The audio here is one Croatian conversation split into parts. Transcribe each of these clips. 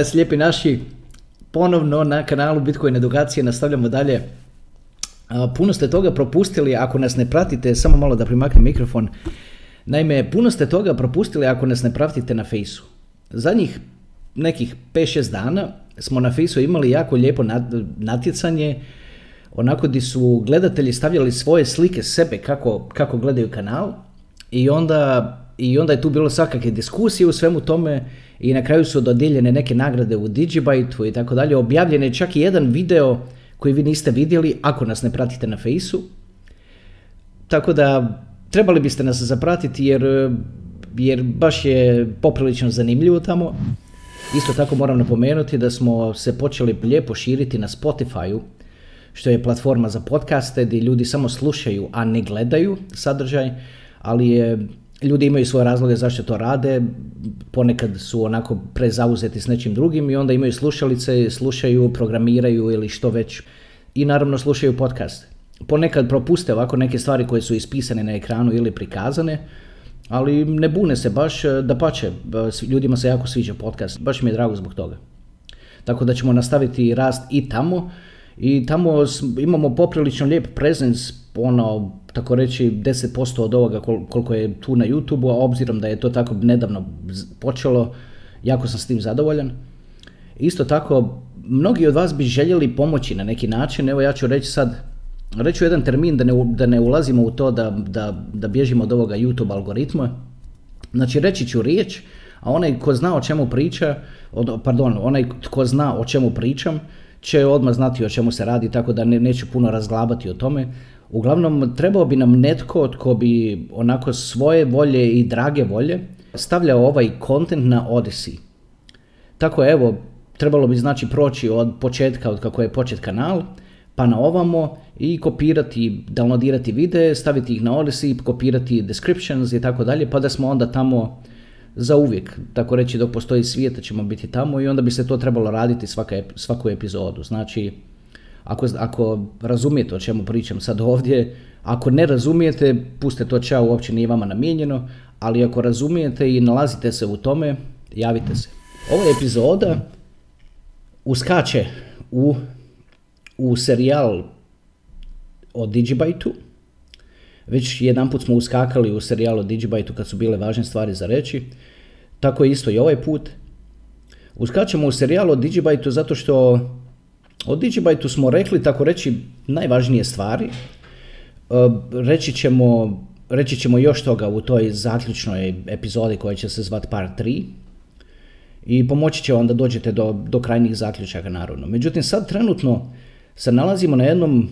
Nas lijepi naši, ponovno na kanalu Bitcoin edukacije nastavljamo dalje. Puno ste toga propustili, ako nas ne pratite, samo malo da primaknem mikrofon. Naime, puno ste toga propustili ako nas ne pratite na fejsu. Zadnjih nekih 5-6 dana smo na fejsu imali jako lijepo natjecanje, onako di su gledatelji stavljali svoje slike sebe kako, kako gledaju kanal i onda, i onda je tu bilo svakakve diskusije u svemu tome i na kraju su dodijeljene neke nagrade u Digibyte i tako dalje. Objavljen je čak i jedan video koji vi niste vidjeli ako nas ne pratite na fejsu. Tako da trebali biste nas zapratiti jer, jer baš je poprilično zanimljivo tamo. Isto tako moram napomenuti da smo se počeli lijepo širiti na Spotify-u, što je platforma za podcaste gdje ljudi samo slušaju, a ne gledaju sadržaj, ali je ljudi imaju svoje razloge zašto to rade, ponekad su onako prezauzeti s nečim drugim i onda imaju slušalice, slušaju, programiraju ili što već i naravno slušaju podcast. Ponekad propuste ovako neke stvari koje su ispisane na ekranu ili prikazane, ali ne bune se baš, da pače, ljudima se jako sviđa podcast, baš mi je drago zbog toga. Tako da ćemo nastaviti rast i tamo i tamo imamo poprilično lijep prezens, ono, tako reći 10% od ovoga koliko je tu na YouTube-u, a obzirom da je to tako nedavno počelo, jako sam s tim zadovoljan. Isto tako, mnogi od vas bi željeli pomoći na neki način, evo ja ću reći sad, reću jedan termin da ne, da ne ulazimo u to da, da, da bježimo od ovoga YouTube algoritma. Znači reći ću riječ, a onaj ko zna o čemu priča, od, pardon, onaj ko zna o čemu pričam, će odmah znati o čemu se radi, tako da ne, neću puno razglabati o tome. Uglavnom, trebao bi nam netko tko bi onako svoje volje i drage volje stavljao ovaj kontent na Odyssey. Tako evo, trebalo bi znači proći od početka, od kako je počet kanal, pa na ovamo i kopirati, downloadirati videe, staviti ih na Odyssey, kopirati descriptions i tako dalje, pa da smo onda tamo za uvijek, tako reći dok postoji svijet ćemo biti tamo i onda bi se to trebalo raditi svaka, svaku epizodu. Znači, ako, ako razumijete o čemu pričam sad ovdje, ako ne razumijete, puste to čao, uopće nije vama namijenjeno, ali ako razumijete i nalazite se u tome, javite se. Ova epizoda uskače u, u serijal o Digibyte-u. Već jedan put smo uskakali u serijal o Digibyte-u kad su bile važne stvari za reći. Tako je isto i ovaj put. Uskačemo u serijal o Digibyte-u zato što o Digibyte-u smo rekli, tako reći, najvažnije stvari. E, reći ćemo, reći ćemo još toga u toj zaključnoj epizodi koja će se zvati Part 3 i pomoći će vam da dođete do, do krajnjih zaključaka naravno. Međutim, sad trenutno se nalazimo na jednom,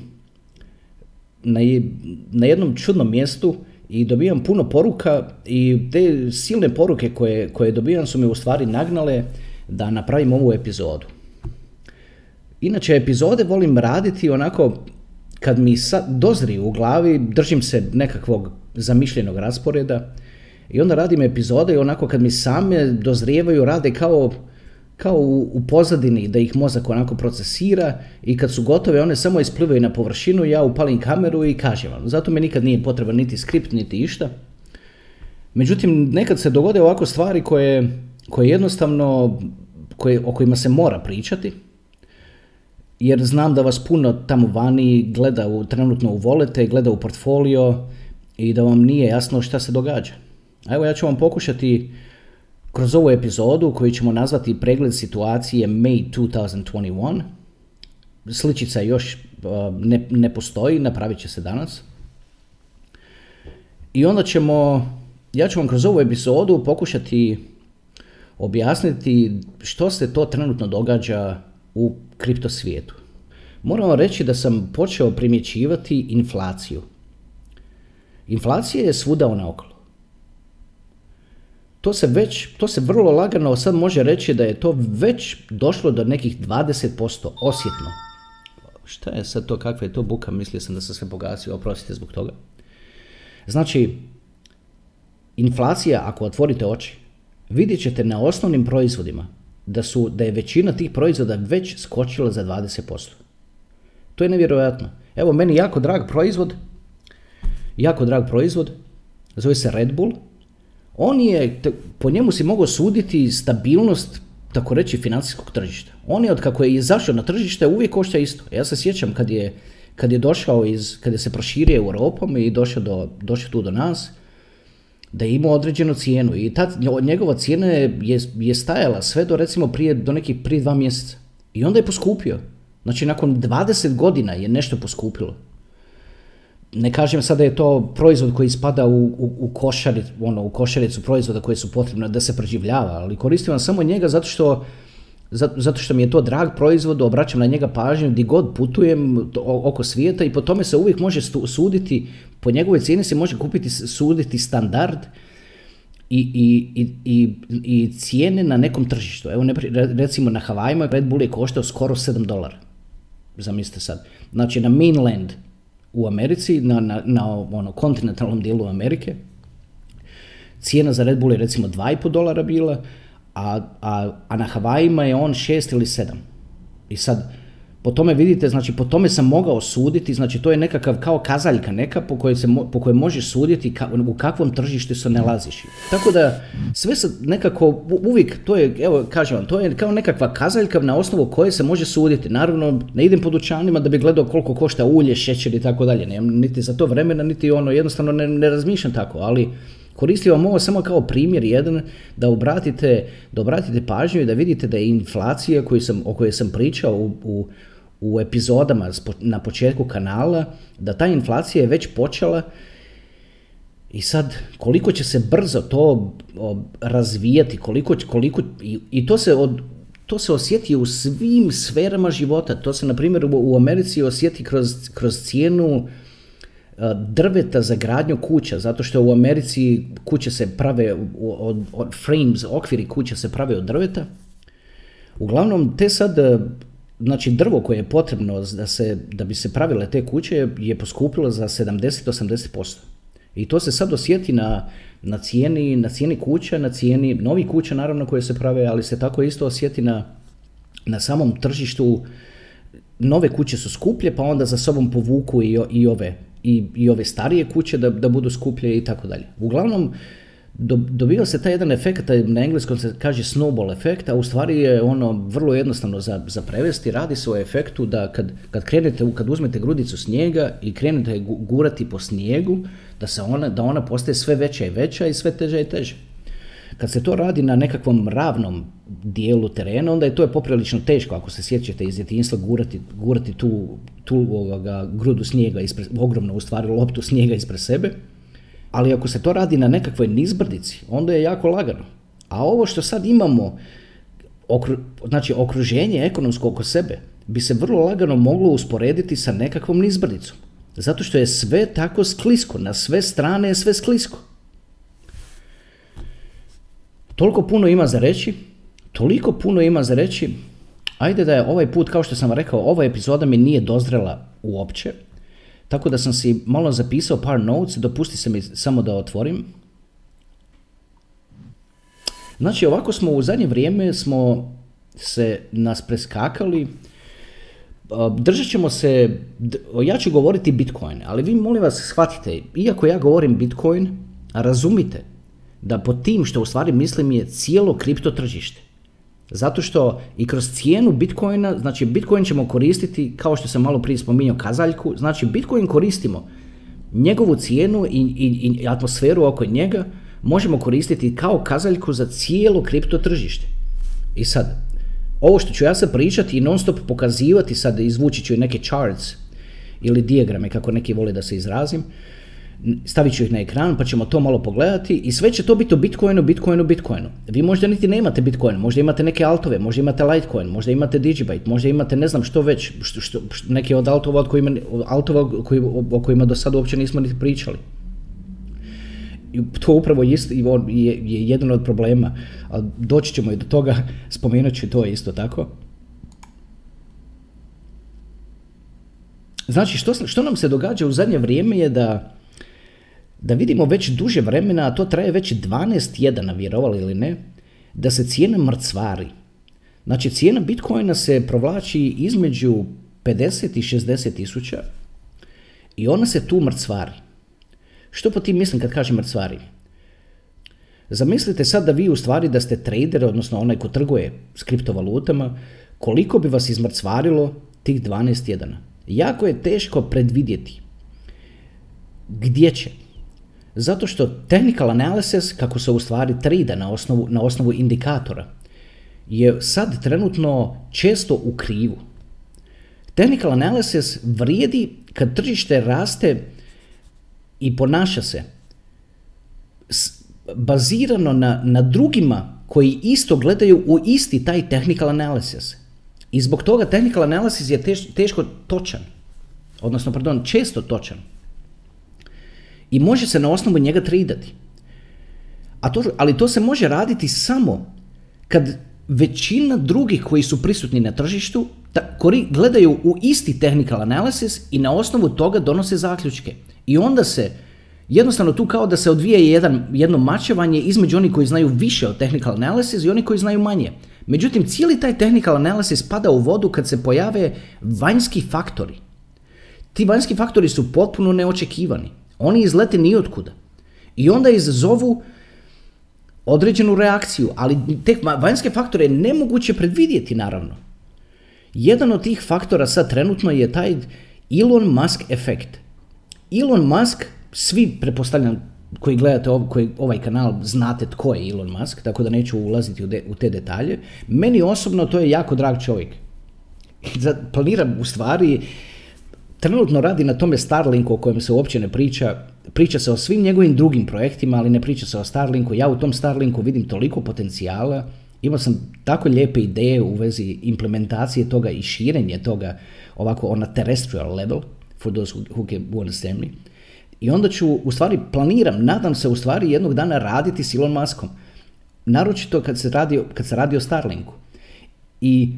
na, na jednom čudnom mjestu i dobijam puno poruka i te silne poruke koje, koje dobijam su me u stvari nagnale da napravim ovu epizodu. Inače, epizode volim raditi onako kad mi dozri u glavi, držim se nekakvog zamišljenog rasporeda i onda radim epizode i onako kad mi same dozrijevaju, rade kao, kao u, u pozadini da ih mozak onako procesira i kad su gotove one samo isplivaju na površinu, ja upalim kameru i kažem vam. Zato mi nikad nije potreban niti skript, niti išta. Međutim, nekad se dogode ovako stvari koje, koje jednostavno, koje, o kojima se mora pričati, jer znam da vas puno tamo vani gleda u, trenutno u volete, gleda u portfolio i da vam nije jasno šta se događa. A evo ja ću vam pokušati kroz ovu epizodu koju ćemo nazvati pregled situacije May 2021. Sličica još ne, ne postoji, napravit će se danas. I onda ćemo, ja ću vam kroz ovu epizodu pokušati objasniti što se to trenutno događa u kripto svijetu. Moram reći da sam počeo primjećivati inflaciju. Inflacija je svuda ona okolo. To se već, to se vrlo lagano sad može reći da je to već došlo do nekih 20% osjetno. Šta je sad to, kakva je to buka, mislio sam da sam sve pogasio, oprostite zbog toga. Znači, inflacija, ako otvorite oči, vidjet ćete na osnovnim proizvodima da, su, da je većina tih proizvoda već skočila za 20%. To je nevjerojatno. Evo, meni jako drag proizvod, jako drag proizvod, zove se Red Bull. On je, po njemu si mogao suditi stabilnost, tako reći, financijskog tržišta. On je od kako je izašao na tržište uvijek košta isto. Ja se sjećam kad je, kad je došao iz, kad je se proširio Europom i došao, do, došao tu do nas, da je imao određenu cijenu i ta njegova cijena je, je stajala sve do recimo prije, do nekih prije dva mjeseca. I onda je poskupio. Znači nakon 20 godina je nešto poskupilo. Ne kažem sada da je to proizvod koji spada u, u, u, košaricu, ono, u košaricu proizvoda koje su potrebne da se preživljava, ali koristim vam samo njega zato što zato što mi je to drag proizvod, obraćam na njega pažnju gdje god putujem oko svijeta i po tome se uvijek može suditi, po njegovoj cijeni se može kupiti, suditi standard i, i, i, i cijene na nekom tržištu. Evo recimo na Havajima Red Bull je koštao skoro 7 dolara. Zamislite sad. Znači na mainland u Americi, na, na, na ono, kontinentalnom dijelu Amerike, cijena za Red Bull je recimo 2,5 dolara bila, a, a, a na Havajima je on šest ili sedam. I sad, po tome vidite, znači po tome sam mogao suditi, znači to je nekakav kao kazaljka neka po kojoj, se, po kojoj možeš suditi ka, u kakvom tržištu se nalaziš. Tako da sve se nekako, uvijek, to je, evo kažem vam, to je kao nekakva kazaljka na osnovu koje se može suditi. Naravno, ne idem po dućanima da bi gledao koliko košta ulje, šećer i tako dalje. Nemam niti za to vremena, niti ono, jednostavno ne, ne razmišljam tako, ali Koristim vam ovo samo kao primjer jedan da obratite, da obratite pažnju i da vidite da je inflacija koju sam, o kojoj sam pričao u, u, u epizodama na početku kanala, da ta inflacija je već počela i sad koliko će se brzo to razvijati, koliko, koliko i, i to se od, to se osjeti u svim sferama života. To se, na primjer, u Americi osjeti kroz, kroz cijenu drveta za gradnju kuća, zato što u Americi kuće se prave od, od frames, okviri kuća se prave od drveta. Uglavnom, te sad, znači drvo koje je potrebno da, se, da bi se pravile te kuće je poskupilo za 70-80%. I to se sad osjeti na, na, cijeni, na cijeni kuća, na cijeni novih kuća naravno koje se prave, ali se tako isto osjeti na, na samom tržištu. Nove kuće su skuplje, pa onda za sobom povuku i, i ove i, i ove starije kuće da, da budu skuplje i tako dalje. Uglavnom, do, dobiva se taj jedan efekt, na engleskom se kaže snowball efekt, a u stvari je ono vrlo jednostavno za, za prevesti. Radi se o efektu da kad, kad krenete, kad uzmete grudicu snijega i krenete gurati po snijegu, da, se ona, da ona postaje sve veća i veća i sve teža i teže. Kad se to radi na nekakvom ravnom dijelu terena, onda je to je poprilično teško, ako se sjećate iz djetinjstva, gurati, gurati tu, tu ovoga, grudu snijega, ispred, ogromno u stvari loptu snijega ispred sebe. Ali ako se to radi na nekakvoj nizbrdici, onda je jako lagano. A ovo što sad imamo, okru, znači okruženje ekonomsko oko sebe, bi se vrlo lagano moglo usporediti sa nekakvom nizbrdicom. Zato što je sve tako sklisko, na sve strane je sve sklisko. Toliko puno ima za reći, toliko puno ima za reći, ajde da je ovaj put, kao što sam rekao, ova epizoda mi nije dozrela uopće, tako da sam si malo zapisao par notes, dopusti se mi samo da otvorim. Znači, ovako smo u zadnje vrijeme smo se nas preskakali, držat ćemo se, ja ću govoriti Bitcoin, ali vi molim vas shvatite, iako ja govorim Bitcoin, razumite da pod tim što u stvari mislim je cijelo kripto tržište. Zato što i kroz cijenu Bitcoina, znači Bitcoin ćemo koristiti, kao što sam malo prije spominjao kazaljku, znači Bitcoin koristimo, njegovu cijenu i, i, i atmosferu oko njega možemo koristiti kao kazaljku za cijelo kripto tržište. I sad, ovo što ću ja sad pričati i non stop pokazivati, sad izvući ću neke charts ili dijagrame, kako neki vole da se izrazim, stavit ću ih na ekran pa ćemo to malo pogledati i sve će to biti o Bitcoinu, Bitcoinu, Bitcoinu. Vi možda niti nemate Bitcoin, možda imate neke altove, možda imate Litecoin, možda imate Digibyte, možda imate ne znam što već, što, što, neke od altova, od kojima, altova koji, o kojima do sada uopće nismo niti pričali. I to upravo je, je, je jedan od problema, a doći ćemo i do toga, spomenut ću to isto tako. Znači, što, što nam se događa u zadnje vrijeme je da da vidimo već duže vremena, a to traje već 12 jedana, vjerovali ili ne, da se cijena mrcvari. Znači cijena Bitcoina se provlači između 50 i 60 tisuća i ona se tu mrcvari. Što po tim mislim kad kažem mrcvari? Zamislite sad da vi u stvari da ste trader, odnosno onaj ko trguje s kriptovalutama, koliko bi vas izmrcvarilo tih 12 jedana. Jako je teško predvidjeti gdje će, zato što technical analysis, kako se u stvari trade na osnovu, na osnovu indikatora, je sad trenutno često u krivu. Technical analysis vrijedi kad tržište raste i ponaša se bazirano na, na drugima koji isto gledaju u isti taj technical analysis. I zbog toga technical analysis je teško točan. Odnosno, pardon, često točan i može se na osnovu njega tradati. A to, ali to se može raditi samo kad većina drugih koji su prisutni na tržištu kori, gledaju u isti technical analysis i na osnovu toga donose zaključke. I onda se jednostavno tu kao da se odvije jedan, jedno mačevanje između onih koji znaju više od technical analysis i oni koji znaju manje. Međutim, cijeli taj technical analysis pada u vodu kad se pojave vanjski faktori. Ti vanjski faktori su potpuno neočekivani. Oni izlete nijotkuda. I onda izazovu određenu reakciju, ali te vanjske faktore je nemoguće predvidjeti naravno. Jedan od tih faktora sad trenutno je taj Elon Musk efekt. Elon Musk, svi pretpostavljam koji gledate koji, ovaj kanal znate tko je Elon Musk, tako da neću ulaziti u, u te detalje. Meni osobno to je jako drag čovjek. Planiram u stvari trenutno radi na tome Starlinku o kojem se uopće ne priča. Priča se o svim njegovim drugim projektima, ali ne priča se o Starlinku. Ja u tom Starlinku vidim toliko potencijala. Imao sam tako lijepe ideje u vezi implementacije toga i širenje toga ovako on a terrestrial level, for those who, who can understand me. I onda ću, u stvari planiram, nadam se u stvari jednog dana raditi s Elon Muskom. Naročito kad se radi, kad se radi o Starlinku. I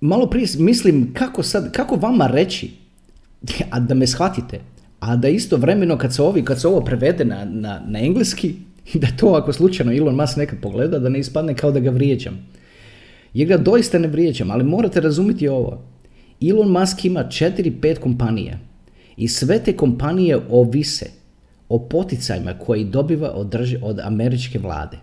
malo prije mislim kako sad, kako vama reći, a da me shvatite, a da isto vremeno kad se, ovi, kad se ovo prevede na, na, na engleski, da to ako slučajno Elon Musk nekad pogleda, da ne ispadne kao da ga vrijeđam. Jer ga doista ne vrijeđam, ali morate razumjeti ovo. Elon Musk ima 4-5 kompanija i sve te kompanije ovise o poticajima koji dobiva od, od američke vlade.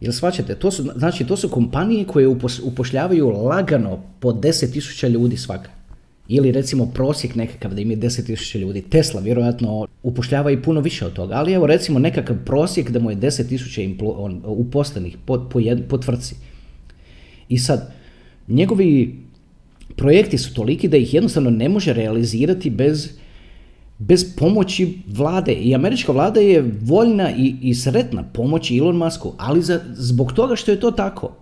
Jel svačate, to su, znači to su kompanije koje upošljavaju lagano po 10.000 ljudi svaka. Ili recimo prosjek nekakav da ima 10.000 ljudi. Tesla vjerojatno upošljava i puno više od toga. Ali evo recimo nekakav prosjek da mu je 10.000 uposlenih po, po, po tvrci. I sad, njegovi projekti su toliki da ih jednostavno ne može realizirati bez bez pomoći vlade. I američka vlada je voljna i, i sretna pomoći Elon Musku, ali za, zbog toga što je to tako.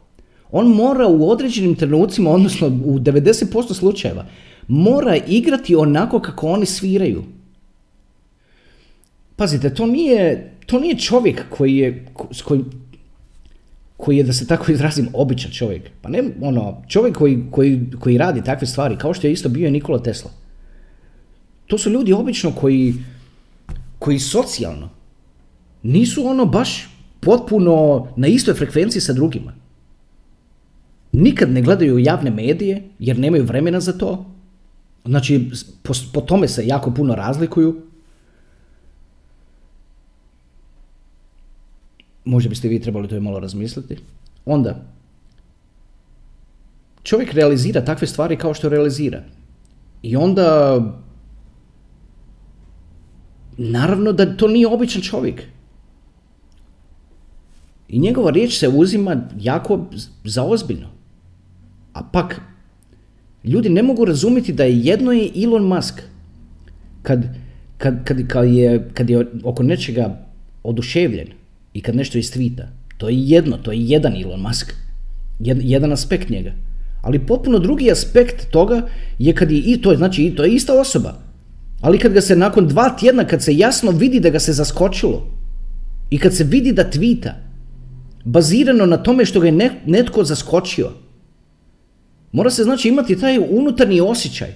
On mora u određenim trenucima, odnosno u 90% slučajeva, mora igrati onako kako oni sviraju. Pazite, to nije, to nije čovjek koji je, koji, koji je, da se tako izrazim, običan čovjek. Pa ne, ono, čovjek koji, koji, koji radi takve stvari, kao što je isto bio Nikola Tesla. To su ljudi obično koji, koji socijalno nisu ono baš potpuno na istoj frekvenciji sa drugima. Nikad ne gledaju javne medije jer nemaju vremena za to. Znači, po, po tome se jako puno razlikuju. Možda biste vi trebali to i malo razmisliti. Onda, čovjek realizira takve stvari kao što realizira. I onda naravno da to nije običan čovjek. I njegova riječ se uzima jako zaozbiljno. A pak, ljudi ne mogu razumjeti da je jedno je Elon Musk. Kad kad, kad, kad, je, kad je oko nečega oduševljen i kad nešto istvita, to je jedno, to je jedan Elon Musk, Jed, jedan aspekt njega. Ali potpuno drugi aspekt toga je kad je i to, znači i to je ista osoba. Ali kad ga se nakon dva tjedna, kad se jasno vidi da ga se zaskočilo i kad se vidi da tvita, bazirano na tome što ga je netko zaskočio, mora se znači imati taj unutarnji osjećaj.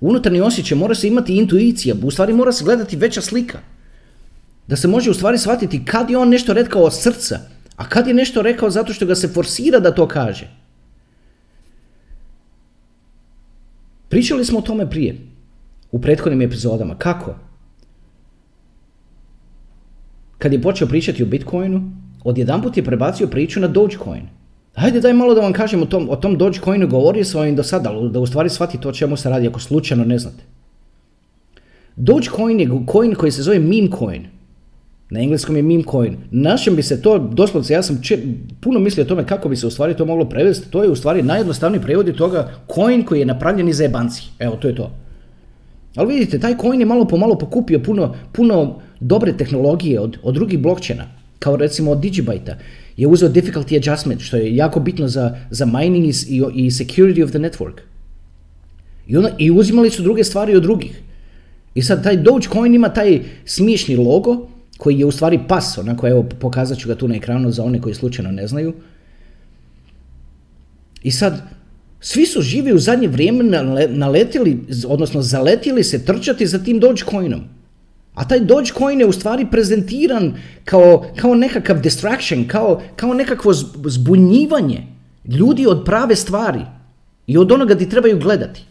Unutarnji osjećaj mora se imati intuicija, u stvari mora se gledati veća slika. Da se može u stvari shvatiti kad je on nešto rekao od srca, a kad je nešto rekao zato što ga se forsira da to kaže. Pričali smo o tome prije, u prethodnim epizodama. Kako? Kad je počeo pričati o Bitcoinu, odjedanput je prebacio priču na Dogecoin. Hajde daj malo da vam kažem o tom, o tom Dogecoinu, govorio sam vam do sada, da u stvari shvatite o čemu se radi ako slučajno ne znate. Dogecoin je coin koji se zove meme coin. Na engleskom je meme coin. Našem bi se to, doslovce, ja sam puno mislio o tome kako bi se u stvari to moglo prevesti. To je u stvari najjednostavniji prevod toga coin koji je napravljen iz jebanci. Evo, to je to. Ali vidite, taj coin je malo po malo pokupio puno, puno dobre tehnologije od, od drugih blockchaina, kao recimo od Digibyte-a. Je uzeo difficulty adjustment, što je jako bitno za, za mining i, i security of the network. I, onda, I uzimali su druge stvari od drugih. I sad taj Dogecoin ima taj smiješni logo, koji je u stvari pas, onako evo pokazat ću ga tu na ekranu za one koji slučajno ne znaju. I sad, svi su živi u zadnje vrijeme naletili, odnosno zaletili se trčati za tim Dogecoinom. A taj Dogecoin je u stvari prezentiran kao, kao nekakav distraction, kao, kao nekakvo zbunjivanje ljudi od prave stvari i od onoga gdje trebaju gledati.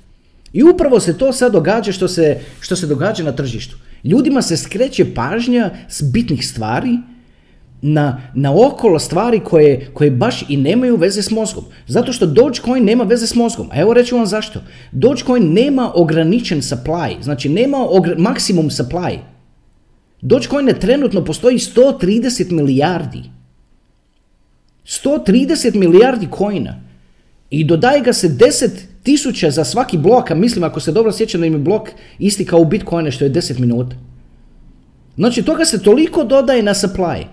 I upravo se to sad događa što se, što se događa na tržištu. Ljudima se skreće pažnja s bitnih stvari na, na okolo stvari koje, koje baš i nemaju veze s mozgom. Zato što Dogecoin nema veze s mozgom. A evo reću vam zašto. Dogecoin nema ograničen supply, znači nema maksimum supply. Dogecoin trenutno postoji 130 milijardi. 130 milijardi coina. I dodaje ga se 10 tisuća za svaki blok, a mislim ako se dobro sjećam da im je blok isti kao u Bitcoine što je 10 minuta. Znači toga se toliko dodaje na supply.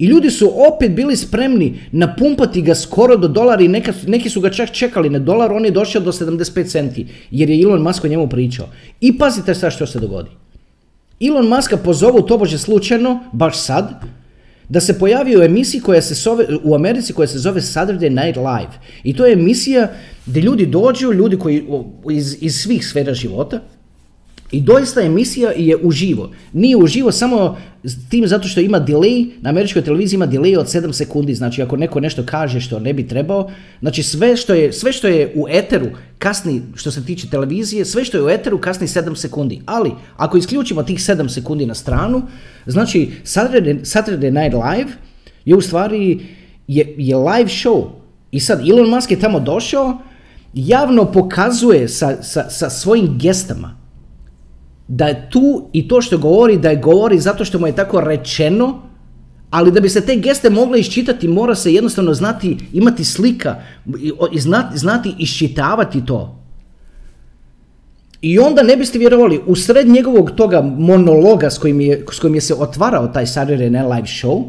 I ljudi su opet bili spremni napumpati ga skoro do dolara i neka, neki su ga čak čekali na dolar, on je došao do 75 centi jer je Elon Musk o njemu pričao. I pazite sad što se dogodi. Elon Muska pozovu tobože slučajno, baš sad, da se pojavi u emisiji koja se zove, u Americi koja se zove Saturday Night Live. I to je emisija gdje ljudi dođu, ljudi koji iz, iz svih sfera života, i doista emisija je uživo. Nije uživo samo tim zato što ima delay, na američkoj televiziji ima delay od 7 sekundi, znači ako neko nešto kaže što ne bi trebao, znači sve što je, sve što je u eteru kasni što se tiče televizije, sve što je u eteru kasni 7 sekundi. Ali ako isključimo tih 7 sekundi na stranu, znači Saturday, Saturday Night Live je u stvari je, je live show. I sad Elon Musk je tamo došao, javno pokazuje sa, sa, sa svojim gestama da je tu i to što govori, da je govori zato što mu je tako rečeno, ali da bi se te geste mogle iščitati, mora se jednostavno znati, imati slika, i znati, znati iščitavati to. I onda ne biste vjerovali, u sred njegovog toga monologa s kojim je, s kojim je se otvarao taj Saturday Night Live show,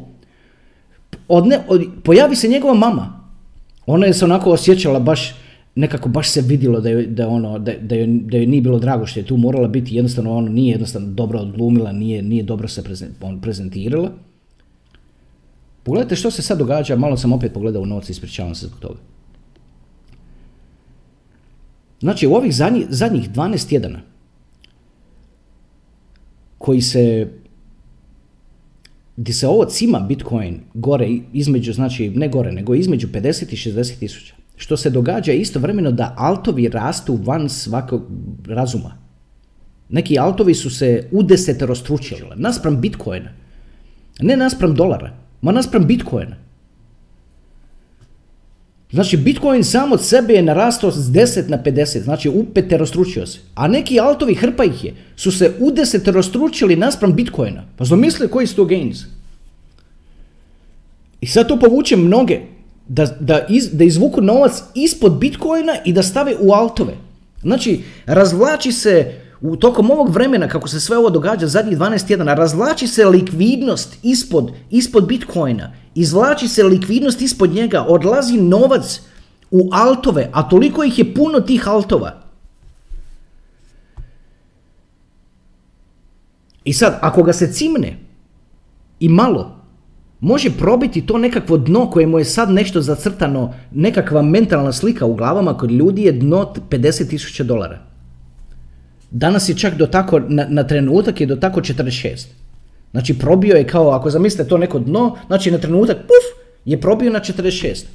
od od, pojavi se njegova mama. Ona je se onako osjećala baš nekako baš se vidjelo da je, da ono, da, da, joj, da nije bilo drago što je tu morala biti, jednostavno ono nije jednostavno dobro odglumila, nije, nije dobro se prezentirala. Pogledajte što se sad događa, malo sam opet pogledao u noc i ispričavam se zbog toga. Znači, u ovih zadnjih, zadnjih 12 tjedana, koji se, gdje se ovo cima Bitcoin gore između, znači ne gore, nego između 50 i 60 tisuća što se događa istovremeno da altovi rastu van svakog razuma. Neki altovi su se u deseterostručili, naspram bitcoina. Ne naspram dolara, ma naspram bitcoina. Znači, Bitcoin sam od sebe je narastao s 10 na 50, znači u peterostručio se. A neki altovi, hrpa ih je, su se u deseterostručili naspram Bitcoina. Pa zamisli koji su to gains. I sad to povuče mnoge da, da, iz, da izvuku novac ispod bitcoina i da stave u altove. Znači, razvlači se u tokom ovog vremena kako se sve ovo događa zadnjih 12 tjedana, razvlači se likvidnost ispod, ispod Bitcoina, izvlači se likvidnost ispod njega, odlazi novac u altove, a toliko ih je puno tih altova. I sad, ako ga se cimne i malo, može probiti to nekakvo dno koje mu je sad nešto zacrtano, nekakva mentalna slika u glavama kod ljudi je dno 50.000 dolara. Danas je čak do tako, na, na trenutak je do tako 46. Znači probio je kao, ako zamislite to neko dno, znači na trenutak, puf, je probio na 46.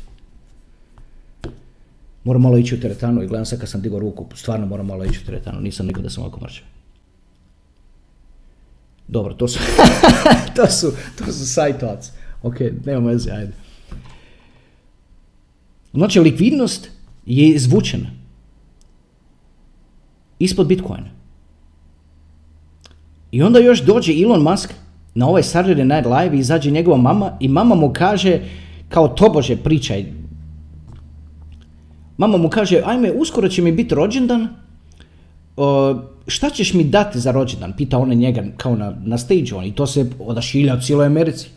Moram malo ići u teretanu i gledam sad kad sam digao ruku, stvarno moram malo ići u teretanu, nisam nikada da sam ovako mrčao. Dobro, to su, to su, to su thoughts. Ok, nema veze, ajde. Znači, likvidnost je izvučena ispod Bitcoina. I onda još dođe Elon Musk na ovaj Saturday Night Live i izađe njegova mama i mama mu kaže, kao tobože pričaj, mama mu kaže, ajme, uskoro će mi biti rođendan, šta ćeš mi dati za rođendan? Pita ona njega kao na, na stage on i to se odašilja u cijeloj Americi.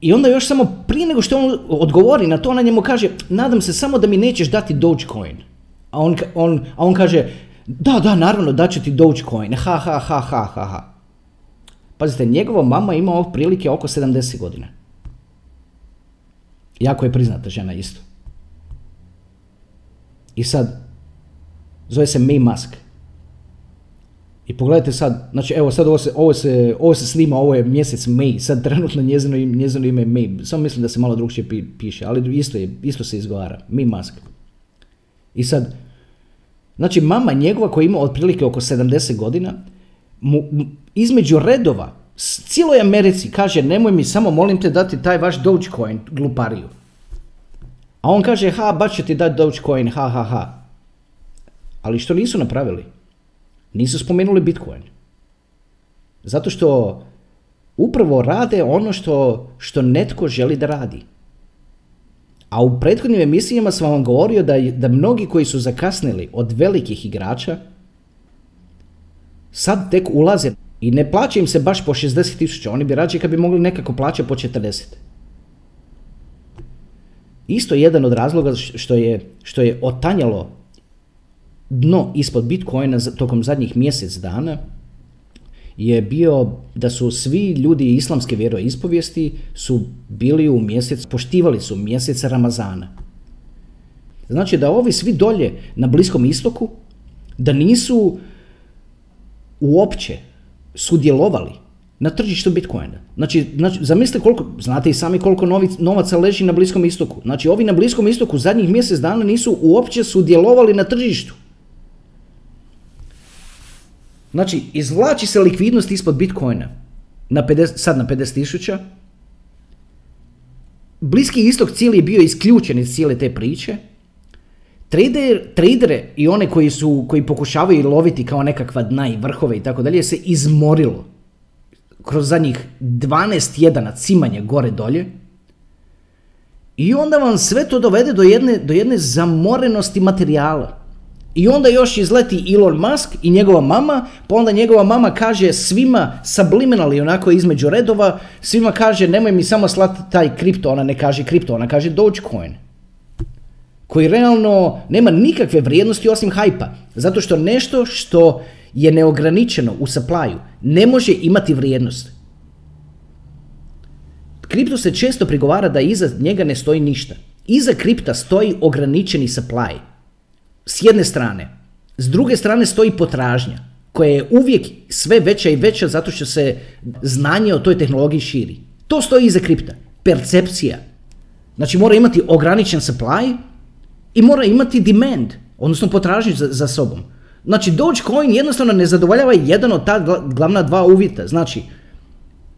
I onda još samo prije nego što on odgovori na to, ona njemu kaže, nadam se samo da mi nećeš dati Dogecoin. A on, on, a on kaže, da, da, naravno, daću ti Dogecoin, ha, ha, ha, ha, ha, ha. Pazite, njegova mama ima prilike oko 70 godina. Jako je priznata žena isto. I sad, zove se May Musk. I pogledajte sad, znači evo sad ovo se, ovo se, ovo se snima, ovo je mjesec May, sad trenutno njezino, njezino ime je May, samo mislim da se malo drugčije piše, ali isto, je, isto se izgovara, May Musk. I sad, znači mama njegova koja ima otprilike oko 70 godina, mu, između redova, cijeloj Americi kaže nemoj mi samo molim te dati taj vaš Dogecoin glupariju. A on kaže ha baš će ti dati Dogecoin, ha ha ha. Ali što nisu napravili? Nisu spomenuli Bitcoin. Zato što upravo rade ono što, što netko želi da radi. A u prethodnim emisijama sam vam govorio da, da mnogi koji su zakasnili od velikih igrača sad tek ulaze i ne plaća im se baš po 60 tisuća, oni bi rađe kad bi mogli nekako plaćati po 40. Isto jedan od razloga što je, što je otanjalo dno ispod Bitcoina tokom zadnjih mjesec dana je bio da su svi ljudi islamske vjeroispovijesti su bili u mjesec, poštivali su mjesec Ramazana. Znači da ovi svi dolje na Bliskom istoku, da nisu uopće sudjelovali na tržištu Bitcoina. Znači, znači zamislite koliko, znate i sami koliko novaca leži na Bliskom istoku. Znači, ovi na Bliskom istoku zadnjih mjesec dana nisu uopće sudjelovali na tržištu. Znači, izvlači se likvidnost ispod Bitcoina, na 50, sad na 50 tisuća. Bliski istok cijeli je bio isključen iz cijele te priče. Trader, tradere i one koji, su, koji pokušavaju loviti kao nekakva dna i vrhove i tako dalje se izmorilo kroz zadnjih 12 jedana cimanja gore dolje. I onda vam sve to dovede do jedne, do jedne zamorenosti materijala. I onda još izleti Elon Musk i njegova mama, pa onda njegova mama kaže svima subliminally onako između redova, svima kaže nemoj mi samo slati taj kripto, ona ne kaže kripto, ona kaže Dogecoin. Koji realno nema nikakve vrijednosti osim hajpa. Zato što nešto što je neograničeno u supply ne može imati vrijednost. Kripto se često prigovara da iza njega ne stoji ništa. Iza kripta stoji ograničeni supply s jedne strane. S druge strane stoji potražnja koja je uvijek sve veća i veća zato što se znanje o toj tehnologiji širi. To stoji iza kripta. Percepcija. Znači mora imati ograničen supply i mora imati demand, odnosno potražnju za, za sobom. Znači Dogecoin jednostavno ne zadovoljava jedan od ta glavna dva uvjeta. Znači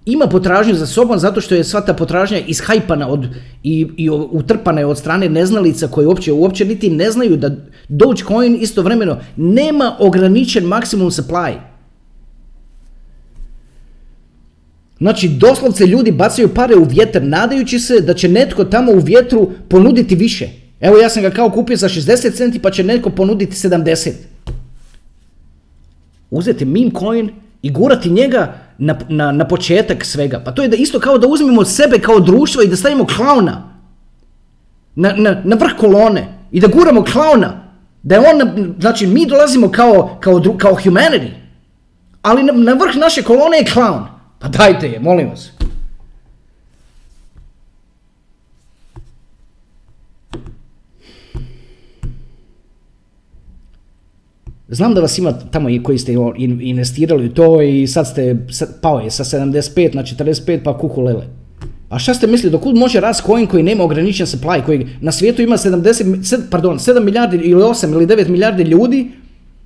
ima potražnju za sobom zato što je sva ta potražnja ishajpana od, i, i utrpana je od strane neznalica koje uopće, uopće niti ne znaju da Dogecoin istovremeno nema ograničen maksimum supply. Znači, doslovce ljudi bacaju pare u vjetar nadajući se da će netko tamo u vjetru ponuditi više. Evo ja sam ga kao kupio za 60 centi pa će netko ponuditi 70. uzeti meme coin i gurati njega na, na, na početak svega. Pa to je da isto kao da uzmemo sebe kao društvo i da stavimo klauna na, na, na vrh kolone i da guramo klauna. Da je on, znači mi dolazimo kao, kao, kao humanity, ali na, na vrh naše kolone je klaun. Pa dajte je, molim vas. Znam da vas ima tamo i koji ste investirali u to i sad ste, pao je sa 75 na 45 pa kuku lele. A šta ste mislili, dokud može rast coin koji nema ograničen supply, koji na svijetu ima 70, pardon, 7 milijardi ili 8 ili 9 milijardi ljudi,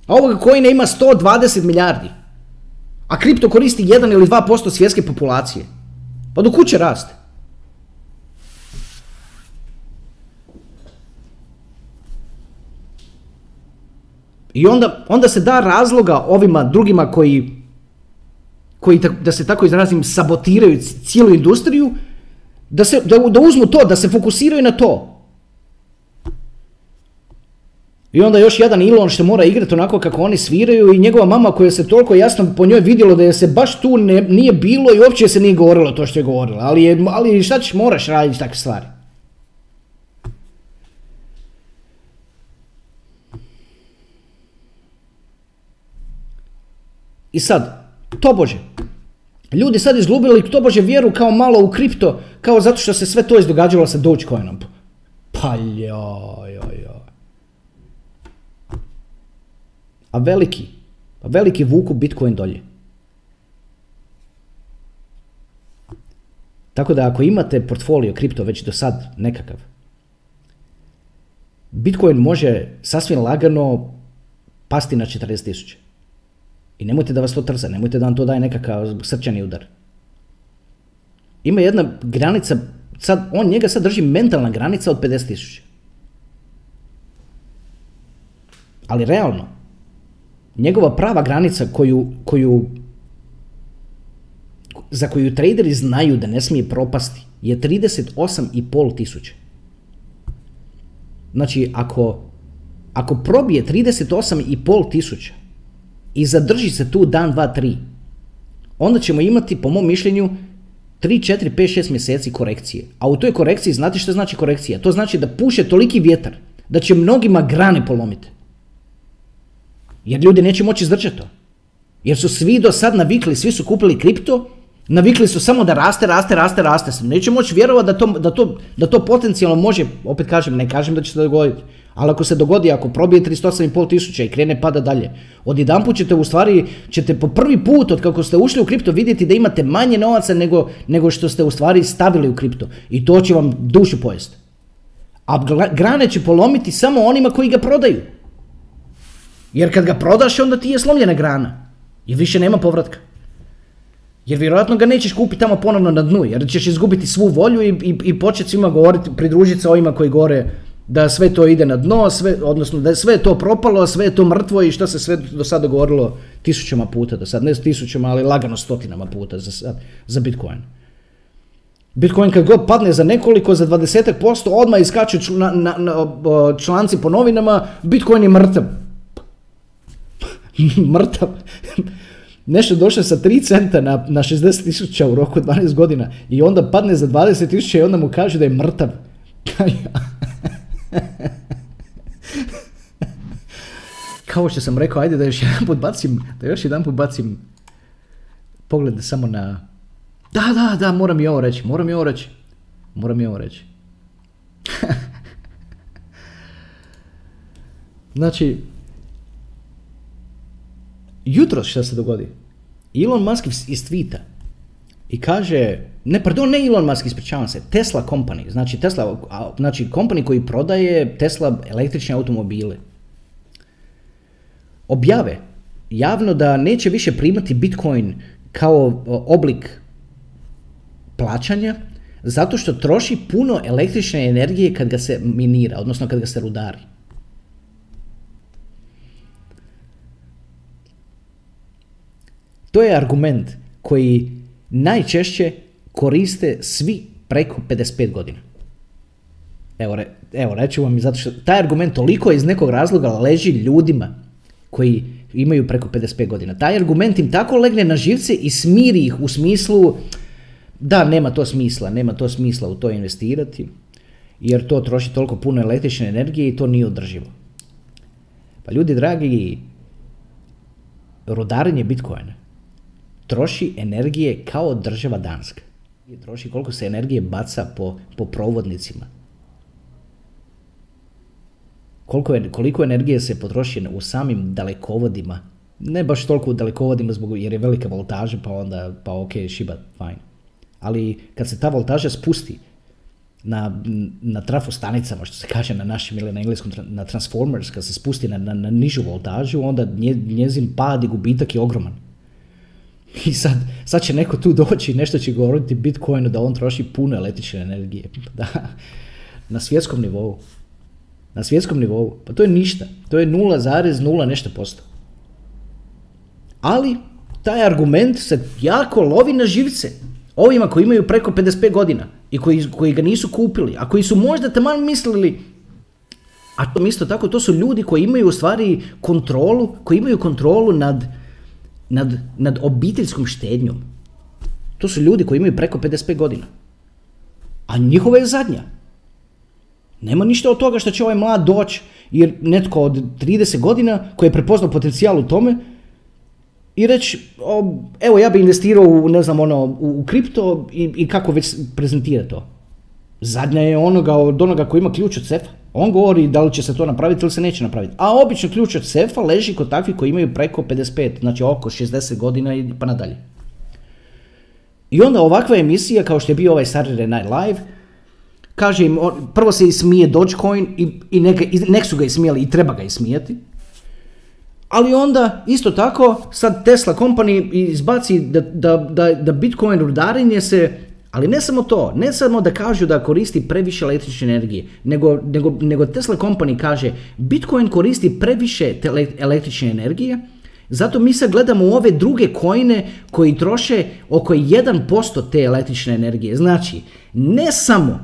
a ovoga coina ima 120 milijardi. A kripto koristi 1 ili 2% svjetske populacije. Pa do će raste? I onda, onda se da razloga ovima drugima koji, koji da se tako izrazim, sabotiraju cijelu industriju, da, se, da, da uzmu to, da se fokusiraju na to. I onda još jedan Ilon što mora igrati onako kako oni sviraju i njegova mama koja se toliko jasno po njoj vidjelo da je se baš tu ne, nije bilo i uopće se nije govorilo to što je govorila. Ali, je, ali šta ćeš moraš raditi takve stvari. I sad, tobože, ljudi sad izgubili tobože vjeru kao malo u kripto, kao zato što se sve to izdogađalo sa Dogecoinom. Pa joj, joj, joj. A veliki, a veliki vuku Bitcoin dolje. Tako da ako imate portfolio kripto već do sad nekakav, Bitcoin može sasvim lagano pasti na 40.000. I nemojte da vas to trza, nemojte da vam to daje nekakav srčani udar. Ima jedna granica, sad, on njega sad drži mentalna granica od 50.000. Ali realno, njegova prava granica koju, koju za koju traderi znaju da ne smije propasti je 38,5 tisuća. Znači, ako, ako probije 38,5 tisuća, i zadrži se tu dan, dva, tri, onda ćemo imati, po mom mišljenju, 3, 4, 5, 6 mjeseci korekcije. A u toj korekciji, znate što znači korekcija? To znači da puše toliki vjetar da će mnogima grane polomiti. Jer ljudi neće moći izdržati to. Jer su svi do sad navikli, svi su kupili kripto, navikli su samo da raste, raste, raste, raste. Neće moći vjerovati da to, da, to, da to potencijalno može, opet kažem, ne kažem da će se dogoditi, ali ako se dogodi, ako probije 38,5 tisuća i krene pada dalje, odjedanput ćete u stvari, ćete po prvi put od kako ste ušli u kripto vidjeti da imate manje novaca nego, nego što ste u stvari stavili u kripto. I to će vam dušu pojesti. A grane će polomiti samo onima koji ga prodaju. Jer kad ga prodaš, onda ti je slomljena grana. I više nema povratka. Jer vjerojatno ga nećeš kupiti tamo ponovno na dnu, jer ćeš izgubiti svu volju i, i, i početi svima govoriti, pridružiti se ovima koji gore da sve to ide na dno, sve, odnosno da je sve to propalo, sve je to mrtvo i što se sve do sada govorilo tisućama puta do sad, ne tisućama, ali lagano stotinama puta za, za Bitcoin. Bitcoin kad god padne za nekoliko, za 20% odmah iskaču na, na, na, članci po novinama, Bitcoin je mrtav. mrtav. Nešto došlo sa 3 centa na, na 60 tisuća u roku 12 godina i onda padne za 20 tisuća i onda mu kaže da je mrtav. Kao što sam rekao, ajde da još jedan put bacim, da još jedan put bacim pogled samo na... Da, da, da, moram i ovo reći, moram i ovo reći. Moram i ovo reći. znači, jutro što se dogodi, Elon Musk iz tweeta i kaže, ne, pardon, ne Elon Musk, ispričavam se, Tesla Company, znači Tesla, znači company koji prodaje Tesla električne automobile, objave javno da neće više primati Bitcoin kao oblik plaćanja, zato što troši puno električne energije kad ga se minira, odnosno kad ga se rudari. To je argument koji najčešće koriste svi preko 55 godina. Evo, evo reću vam zato što taj argument toliko iz nekog razloga leži ljudima koji imaju preko 55 godina. Taj argument im tako legne na živce i smiri ih u smislu da nema to smisla, nema to smisla u to investirati, jer to troši toliko puno električne energije i to nije održivo. Pa ljudi dragi, rodarenje Bitcoina troši energije kao država Danska. Troši koliko se energije baca po, po provodnicima. Koliko, je, koliko energije se potroši u samim dalekovodima. Ne baš toliko u dalekovodima zbog, jer je velika voltaža pa onda, pa ok, šiba, fajn. Ali kad se ta voltaža spusti na, na trafostanicama, što se kaže na našem ili na engleskom, na transformers, kad se spusti na, na, na nižu voltažu, onda njezin pad i gubitak je ogroman. I sad, sad će neko tu doći i nešto će govoriti Bitcoinu da on troši puno električne energije. Da, na svjetskom nivou. Na svjetskom nivou. Pa to je ništa. To je 0,0 nešto posto. Ali, taj argument se jako lovi na živce. Ovima koji imaju preko 55 godina i koji, koji ga nisu kupili, a koji su možda taman mislili a to isto tako, to su ljudi koji imaju u stvari kontrolu, koji imaju kontrolu nad, nad, nad obiteljskom štednjom. To su ljudi koji imaju preko 55 godina. A njihova je zadnja. Nema ništa od toga što će ovaj mlad doći jer netko od 30 godina koji je prepoznao potencijal u tome i reći, evo ja bi investirao u, ne znam, ono, u, kripto i, i kako već prezentira to. Zadnja je onoga od onoga koji ima ključ od sefa. On govori da li će se to napraviti ili se neće napraviti. A obično ključ od sefa leži kod takvih koji imaju preko 55, znači oko 60 godina i pa nadalje. I onda ovakva emisija kao što je bio ovaj Saturday Night Live, kaže im, prvo se ismije Dogecoin i, i, nek su ga ismijali i treba ga ismijati. Ali onda, isto tako, sad Tesla company izbaci da, da, da, da Bitcoin rudarenje se, ali ne samo to, ne samo da kažu da koristi previše električne energije, nego, nego, nego Tesla company kaže Bitcoin koristi previše električne energije, zato mi sad gledamo u ove druge kojine koji troše oko 1% te električne energije. Znači, ne samo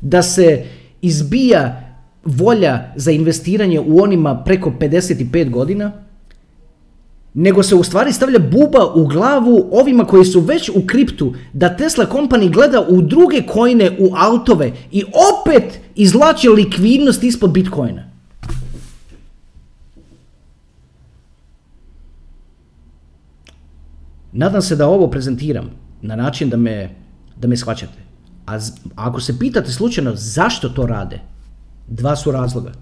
da se izbija volja za investiranje u onima preko 55 godina, nego se u stvari stavlja buba u glavu ovima koji su već u kriptu, da Tesla Company gleda u druge kojine, u altove i opet izlače likvidnost ispod Bitcoina. Nadam se da ovo prezentiram na način da me, da me shvaćate. A ako se pitate slučajno zašto to rade, dva su razloga.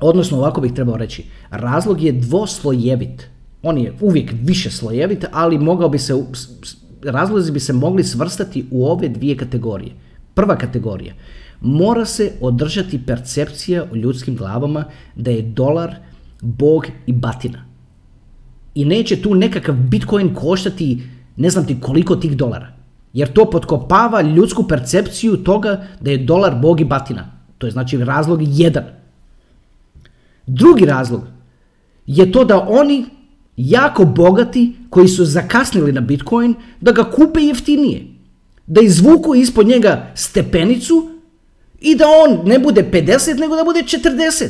Odnosno, ovako bih trebao reći, razlog je dvoslojevit. On je uvijek više slojevit, ali mogao bi se, razlozi bi se mogli svrstati u ove dvije kategorije. Prva kategorija, mora se održati percepcija u ljudskim glavama da je dolar, bog i batina. I neće tu nekakav bitcoin koštati ne znam ti koliko tih dolara. Jer to potkopava ljudsku percepciju toga da je dolar bog i batina. To je znači razlog jedan. Drugi razlog je to da oni jako bogati koji su zakasnili na Bitcoin da ga kupe jeftinije. Da izvuku ispod njega stepenicu i da on ne bude 50 nego da bude 40.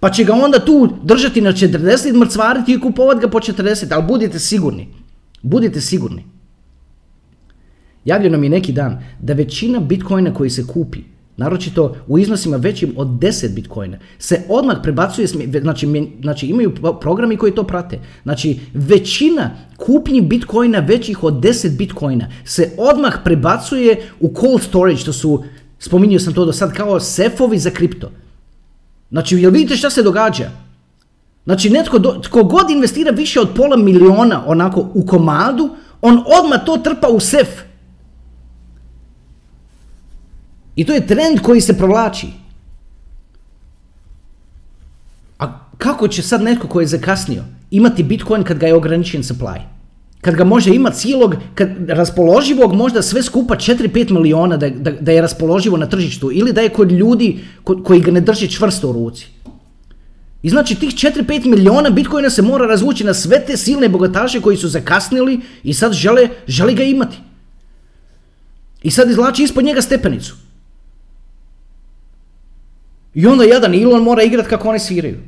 Pa će ga onda tu držati na 40, mrcvariti i kupovati ga po 40, ali budite sigurni. Budite sigurni. Javljeno mi neki dan da većina bitcoina koji se kupi naročito u iznosima većim od 10 bitcoina, se odmah prebacuje, znači, znači imaju programi koji to prate. Znači većina kupnji bitcoina većih od 10 bitcoina se odmah prebacuje u cold storage, to su, spominjao sam to do sad, kao sefovi za kripto. Znači, jel vidite šta se događa? Znači, netko, do, tko god investira više od pola miliona onako u komadu, on odmah to trpa u sef. I to je trend koji se provlači. A kako će sad netko koji je zakasnio imati Bitcoin kad ga je ograničen supply? Kad ga može imati cijelog, kad raspoloživog možda sve skupa 4-5 miliona da, da, da, je raspoloživo na tržištu ili da je kod ljudi koji ga ne drži čvrsto u ruci. I znači tih 4-5 miliona bitcoina se mora razvući na sve te silne bogataše koji su zakasnili i sad žele, žele ga imati. I sad izlači ispod njega stepenicu. I onda jedan Elon mora igrati kako oni sviraju.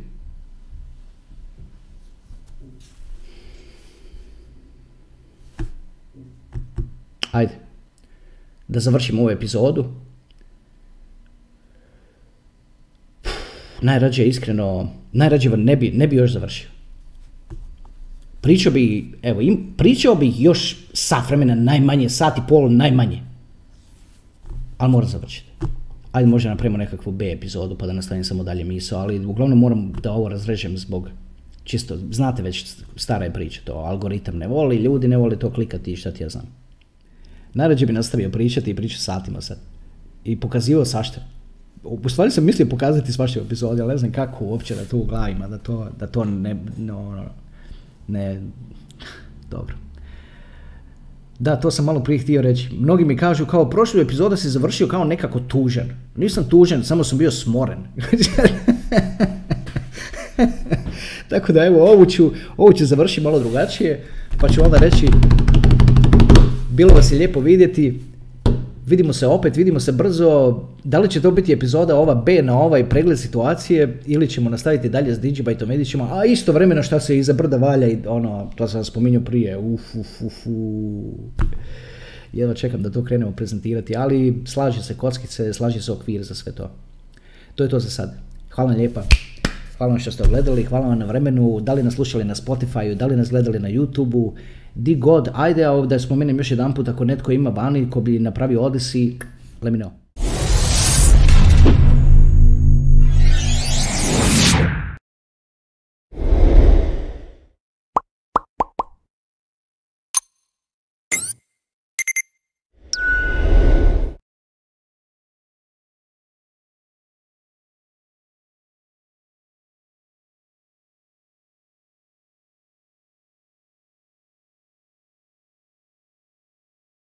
Ajde. Da završimo ovu epizodu. Najrađe iskreno, najrađe ne bi, ne bi još završio. Pričao bi, evo, im, pričao bi još sat vremena, najmanje, sat i pol, najmanje. Ali moram završiti. Ajde možda napravimo nekakvu B epizodu pa da nastavim samo dalje misao, ali uglavnom moram da ovo razrežem zbog čisto, znate već stara je priča to, algoritam ne voli, ljudi ne vole to klikati i šta ti ja znam. Najrađe bi nastavio pričati i pričati satima sad. I pokazivao sašte. U stvari sam mislio pokazati svašće epizode, ali ne znam kako uopće da to u glavima, da to, da to ne, no, ne, dobro. Da, to sam malo prije htio reći. Mnogi mi kažu kao prošlu epizoda si završio kao nekako tužan. Nisam tužan, samo sam bio smoren. Tako da evo, ovu ću, ovu ću završiti malo drugačije, pa ću onda reći bilo vas je lijepo vidjeti, vidimo se opet, vidimo se brzo, da li će to biti epizoda ova B na ovaj pregled situacije ili ćemo nastaviti dalje s Digibajtom, vidjet ćemo, a isto vremeno šta se iza brda valja i ono, to sam spominjao prije, uf, uf, uf, jedva čekam da to krenemo prezentirati, ali slaži se kockice, slaži se okvir za sve to. To je to za sad. Hvala lijepa. Hvala vam što ste gledali, hvala vam na vremenu, da li nas slušali na Spotify, da li nas gledali na YouTube-u, di god, ajde da spomenem još jedan put ako netko ima vani ko bi napravio Odyssey, let me know.